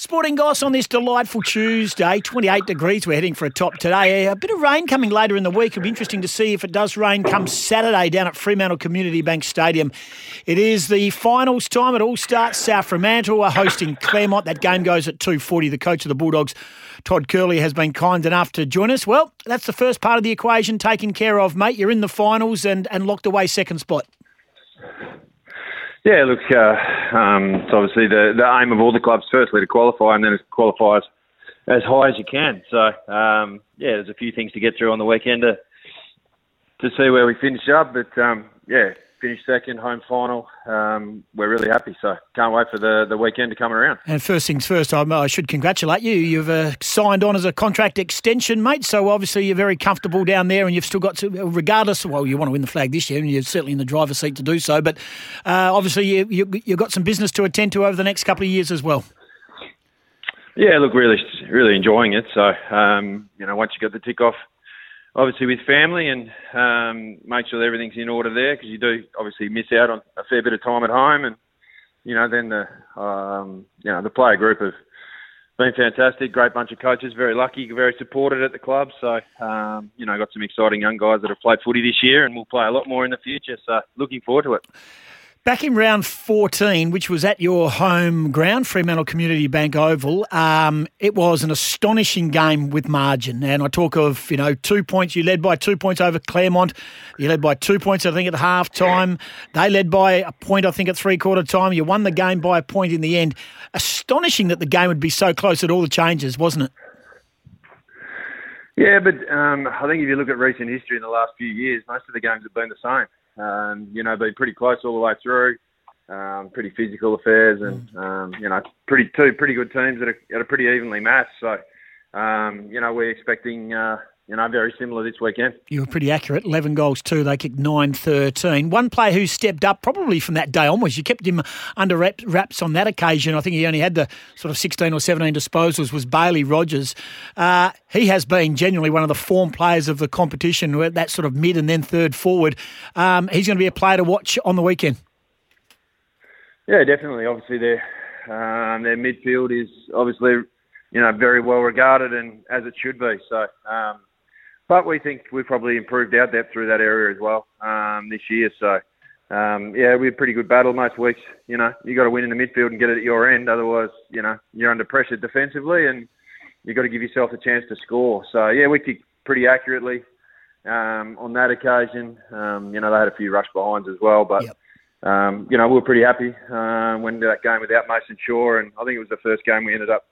Sporting Goss on this delightful Tuesday, 28 degrees. We're heading for a top today. A bit of rain coming later in the week. It'll be interesting to see if it does rain come Saturday down at Fremantle Community Bank Stadium. It is the finals time. It all starts. South Fremantle are hosting Claremont. That game goes at 2.40. The coach of the Bulldogs, Todd Curley, has been kind enough to join us. Well, that's the first part of the equation taken care of, mate. You're in the finals and, and locked away second spot. Yeah, look, uh, um, it's obviously the, the aim of all the clubs, firstly to qualify and then to qualify as, as high as you can. So, um, yeah, there's a few things to get through on the weekend to, to see where we finish up. But, um, yeah, finished second, home final. Um, we're really happy, so can't wait for the, the weekend to come around. And first things first, I, I should congratulate you. You've uh, signed on as a contract extension, mate. So obviously you're very comfortable down there, and you've still got to, regardless. Well, you want to win the flag this year, and you're certainly in the driver's seat to do so. But uh, obviously you, you you've got some business to attend to over the next couple of years as well. Yeah, look, really, really enjoying it. So, um, you know, once you get the tick off obviously with family and um, make sure everything's in order there because you do obviously miss out on a fair bit of time at home and you know then the um, you know the player group have been fantastic, great bunch of coaches, very lucky, very supported at the club. So um, you know got some exciting young guys that have played footy this year and will play a lot more in the future. So looking forward to it. Back in round 14, which was at your home ground, Fremantle Community Bank Oval, um, it was an astonishing game with margin. And I talk of, you know, two points. You led by two points over Claremont. You led by two points, I think, at half time. They led by a point, I think, at three quarter time. You won the game by a point in the end. Astonishing that the game would be so close at all the changes, wasn't it? Yeah, but um, I think if you look at recent history in the last few years, most of the games have been the same. Um, you know, been pretty close all the way through. Um, pretty physical affairs, and mm. um, you know, pretty two pretty good teams that are, that are pretty evenly matched. So, um, you know, we're expecting uh, you know, very similar this weekend. You were pretty accurate. 11 goals, too. They kicked 9 13. One player who stepped up probably from that day onwards, you kept him under wraps on that occasion. I think he only had the sort of 16 or 17 disposals, was Bailey Rogers. Uh, he has been genuinely one of the form players of the competition, that sort of mid and then third forward. Um, he's going to be a player to watch on the weekend. Yeah, definitely. Obviously, their, um, their midfield is obviously, you know, very well regarded and as it should be. So, um, but we think we've probably improved our depth through that area as well um, this year. So, um, yeah, we had a pretty good battle most weeks. You know, you got to win in the midfield and get it at your end. Otherwise, you know, you're under pressure defensively and you've got to give yourself a chance to score. So, yeah, we kicked pretty accurately um, on that occasion. Um, you know, they had a few rush behinds as well, but. Yep. Um, you know, we were pretty happy uh, when that game without Mason Shaw, and I think it was the first game we ended up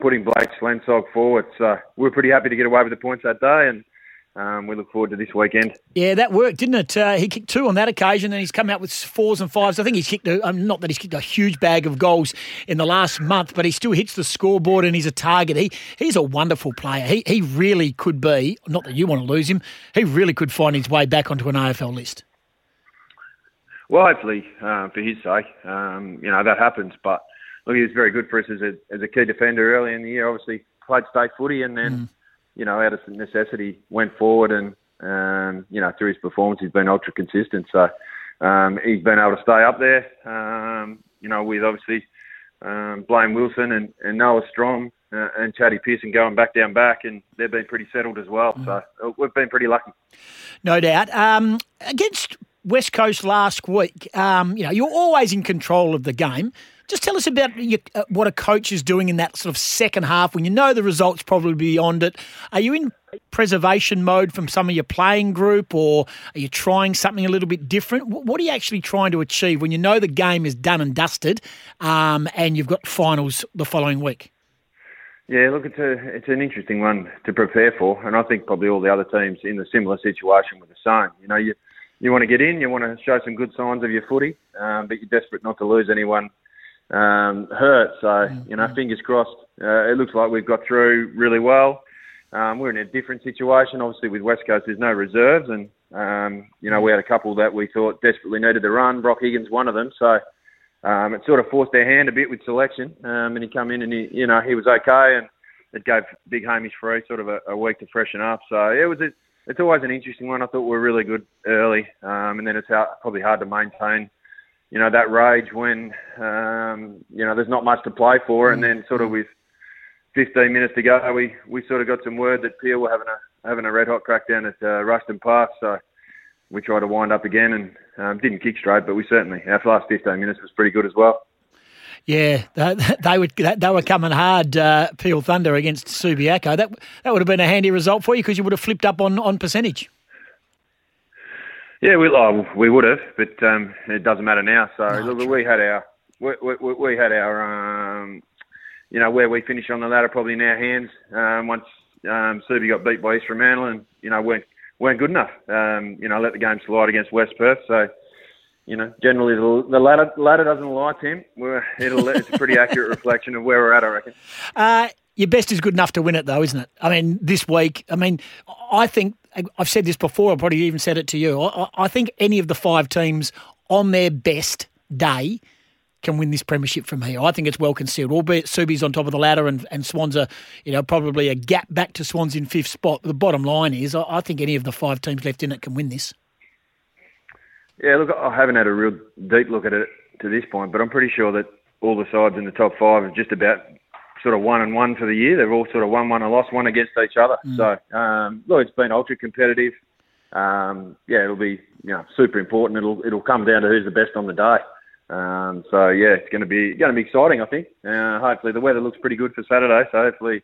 putting Blake Schlensog forward. So we were pretty happy to get away with the points that day, and um, we look forward to this weekend. Yeah, that worked, didn't it? Uh, he kicked two on that occasion, and he's come out with fours and fives. I think he's kicked, a, um, not that he's kicked a huge bag of goals in the last month, but he still hits the scoreboard and he's a target. He He's a wonderful player. He, he really could be, not that you want to lose him, he really could find his way back onto an AFL list. Well, hopefully, uh, for his sake, um, you know, that happens. But look, he was very good for us as a, as a key defender early in the year. Obviously, played state footy and then. Mm you know, out of necessity, went forward and, um, you know, through his performance, he's been ultra consistent. So um, he's been able to stay up there, um, you know, with obviously um, Blaine Wilson and, and Noah Strong uh, and Chatty Pearson going back down back, and they've been pretty settled as well. Mm. So uh, we've been pretty lucky. No doubt. Um, against West Coast last week, um, you know, you're always in control of the game. Just tell us about your, uh, what a coach is doing in that sort of second half when you know the results probably beyond it. Are you in preservation mode from some of your playing group, or are you trying something a little bit different? What are you actually trying to achieve when you know the game is done and dusted, um, and you've got finals the following week? Yeah, look, it's a it's an interesting one to prepare for, and I think probably all the other teams in a similar situation with the same. You know, you you want to get in, you want to show some good signs of your footy, um, but you're desperate not to lose anyone um, hurt. So, mm-hmm. you know, fingers crossed. Uh, it looks like we've got through really well. Um, we're in a different situation. Obviously, with West Coast, there's no reserves, and um, you know we had a couple that we thought desperately needed the run. Brock Higgins, one of them. So, um, it sort of forced their hand a bit with selection. Um, and he come in and he, you know, he was okay, and it gave Big Hamish Free sort of a, a week to freshen up. So it was a, it's always an interesting one. I thought we were really good early, um, and then it's hard, probably hard to maintain, you know, that rage when um, you know there's not much to play for, and then sort of with 15 minutes to go, we we sort of got some word that Peel were having a having a red hot crack down at uh, Rushton Park, so we tried to wind up again and um, didn't kick straight, but we certainly our last 15 minutes was pretty good as well. Yeah, they, they would they were coming hard, uh, Peel Thunder against Subiaco. That that would have been a handy result for you because you would have flipped up on, on percentage. Yeah, we oh, we would have, but um, it doesn't matter now. So no, look, we had our we, we, we had our um, you know where we finish on the ladder probably in our hands um, once um, Subi got beat by East Fremantle and you know weren't weren't good enough. Um, you know let the game slide against West Perth. So you know, generally the, the ladder, ladder doesn't lie, Tim. We're, it's a pretty accurate reflection of where we're at, I reckon. Uh, your best is good enough to win it, though, isn't it? I mean, this week, I mean, I think I've said this before. I probably even said it to you. I, I think any of the five teams on their best day can win this premiership from here. I think it's well concealed, albeit Subi's on top of the ladder and, and Swans are, you know, probably a gap back to Swans in fifth spot. The bottom line is I, I think any of the five teams left in it can win this. Yeah, look, I haven't had a real deep look at it to this point, but I'm pretty sure that all the sides in the top five are just about sort of one and one for the year. They've all sort of won one and lost one against each other. Mm. So um, look, it's been ultra competitive. Um, yeah, it'll be you know super important. It'll it'll come down to who's the best on the day. Um, so yeah, it's going to be going to be exciting. I think. Uh, hopefully the weather looks pretty good for Saturday. So hopefully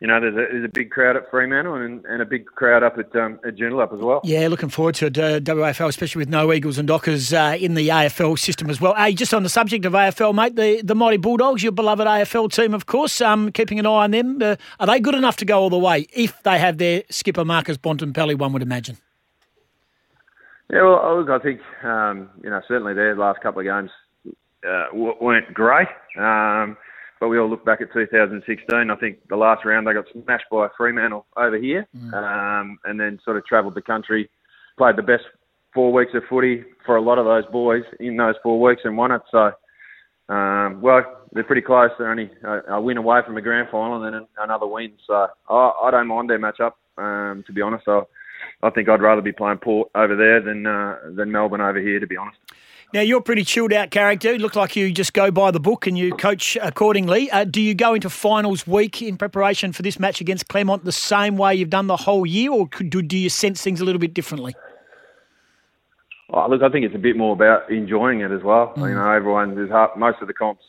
you know, there's a, there's a big crowd at Fremantle and, and a big crowd up at um, at Joondalup as well. Yeah, looking forward to it, uh, WAFL, especially with no Eagles and Dockers uh, in the AFL system as well. Hey, just on the subject of AFL, mate, the, the Mighty Bulldogs, your beloved AFL team, of course, um, keeping an eye on them. Uh, are they good enough to go all the way if they have their skipper Marcus Bontempelli, one would imagine? Yeah, well, look, I think, um, you know, certainly their last couple of games uh, weren't great. Um, but we all look back at 2016. I think the last round they got smashed by Fremantle over here, mm. um, and then sort of travelled the country, played the best four weeks of footy for a lot of those boys in those four weeks and won it. So, um, well, they're pretty close. They're only a, a, win away from a grand final and then another win. So I, I don't mind their matchup. Um, to be honest, I, I think I'd rather be playing Port over there than uh, than Melbourne over here. To be honest. Now, you're a pretty chilled out character. You look like you just go by the book and you coach accordingly. Uh, do you go into finals week in preparation for this match against Claremont the same way you've done the whole year, or could, do, do you sense things a little bit differently? Oh, look, I think it's a bit more about enjoying it as well. Mm. You know, everyone, there's most of the comps,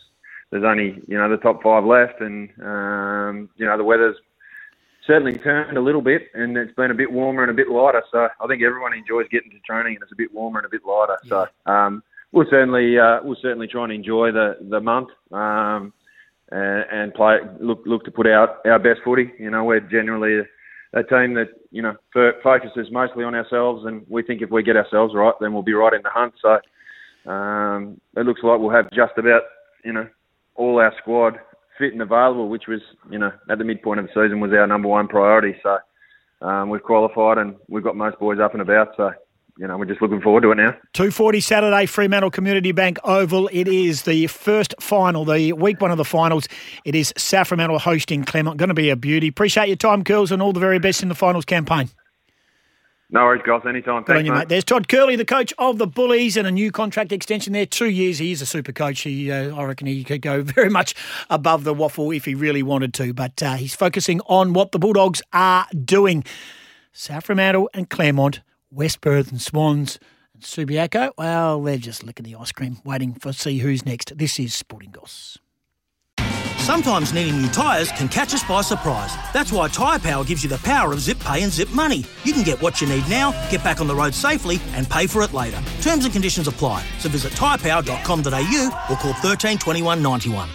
there's only, you know, the top five left, and, um, you know, the weather's certainly turned a little bit, and it's been a bit warmer and a bit lighter. So I think everyone enjoys getting to training, and it's a bit warmer and a bit lighter. Yeah. So um, we'll certainly uh, we'll certainly try and enjoy the the month um, and, and play look look to put out our best footy. You know, we're generally a, a team that you know focuses mostly on ourselves, and we think if we get ourselves right, then we'll be right in the hunt. So um, it looks like we'll have just about you know all our squad fit and available, which was you know at the midpoint of the season was our number one priority. So um, we've qualified and we've got most boys up and about. So you know, we're just looking forward to it now. 2.40 Saturday, Fremantle Community Bank Oval. It is the first final, the week one of the finals. It is South Fremantle hosting Claremont. Going to be a beauty. Appreciate your time, Curls, and all the very best in the finals campaign. No worries, guys. Anytime. Thanks, you, mate. There's Todd Curley, the coach of the Bullies, and a new contract extension there. Two years. He is a super coach. He, uh, I reckon he could go very much above the waffle if he really wanted to. But uh, he's focusing on what the Bulldogs are doing. South Fremantle and Claremont West Perth and Swans and Subiaco, well, they're just licking the ice cream, waiting for see who's next. This is Sporting Goss. Sometimes needing new tyres can catch us by surprise. That's why Tyre Power gives you the power of zip pay and zip money. You can get what you need now, get back on the road safely, and pay for it later. Terms and conditions apply. So visit tyrepower.com.au or call 13 21 91.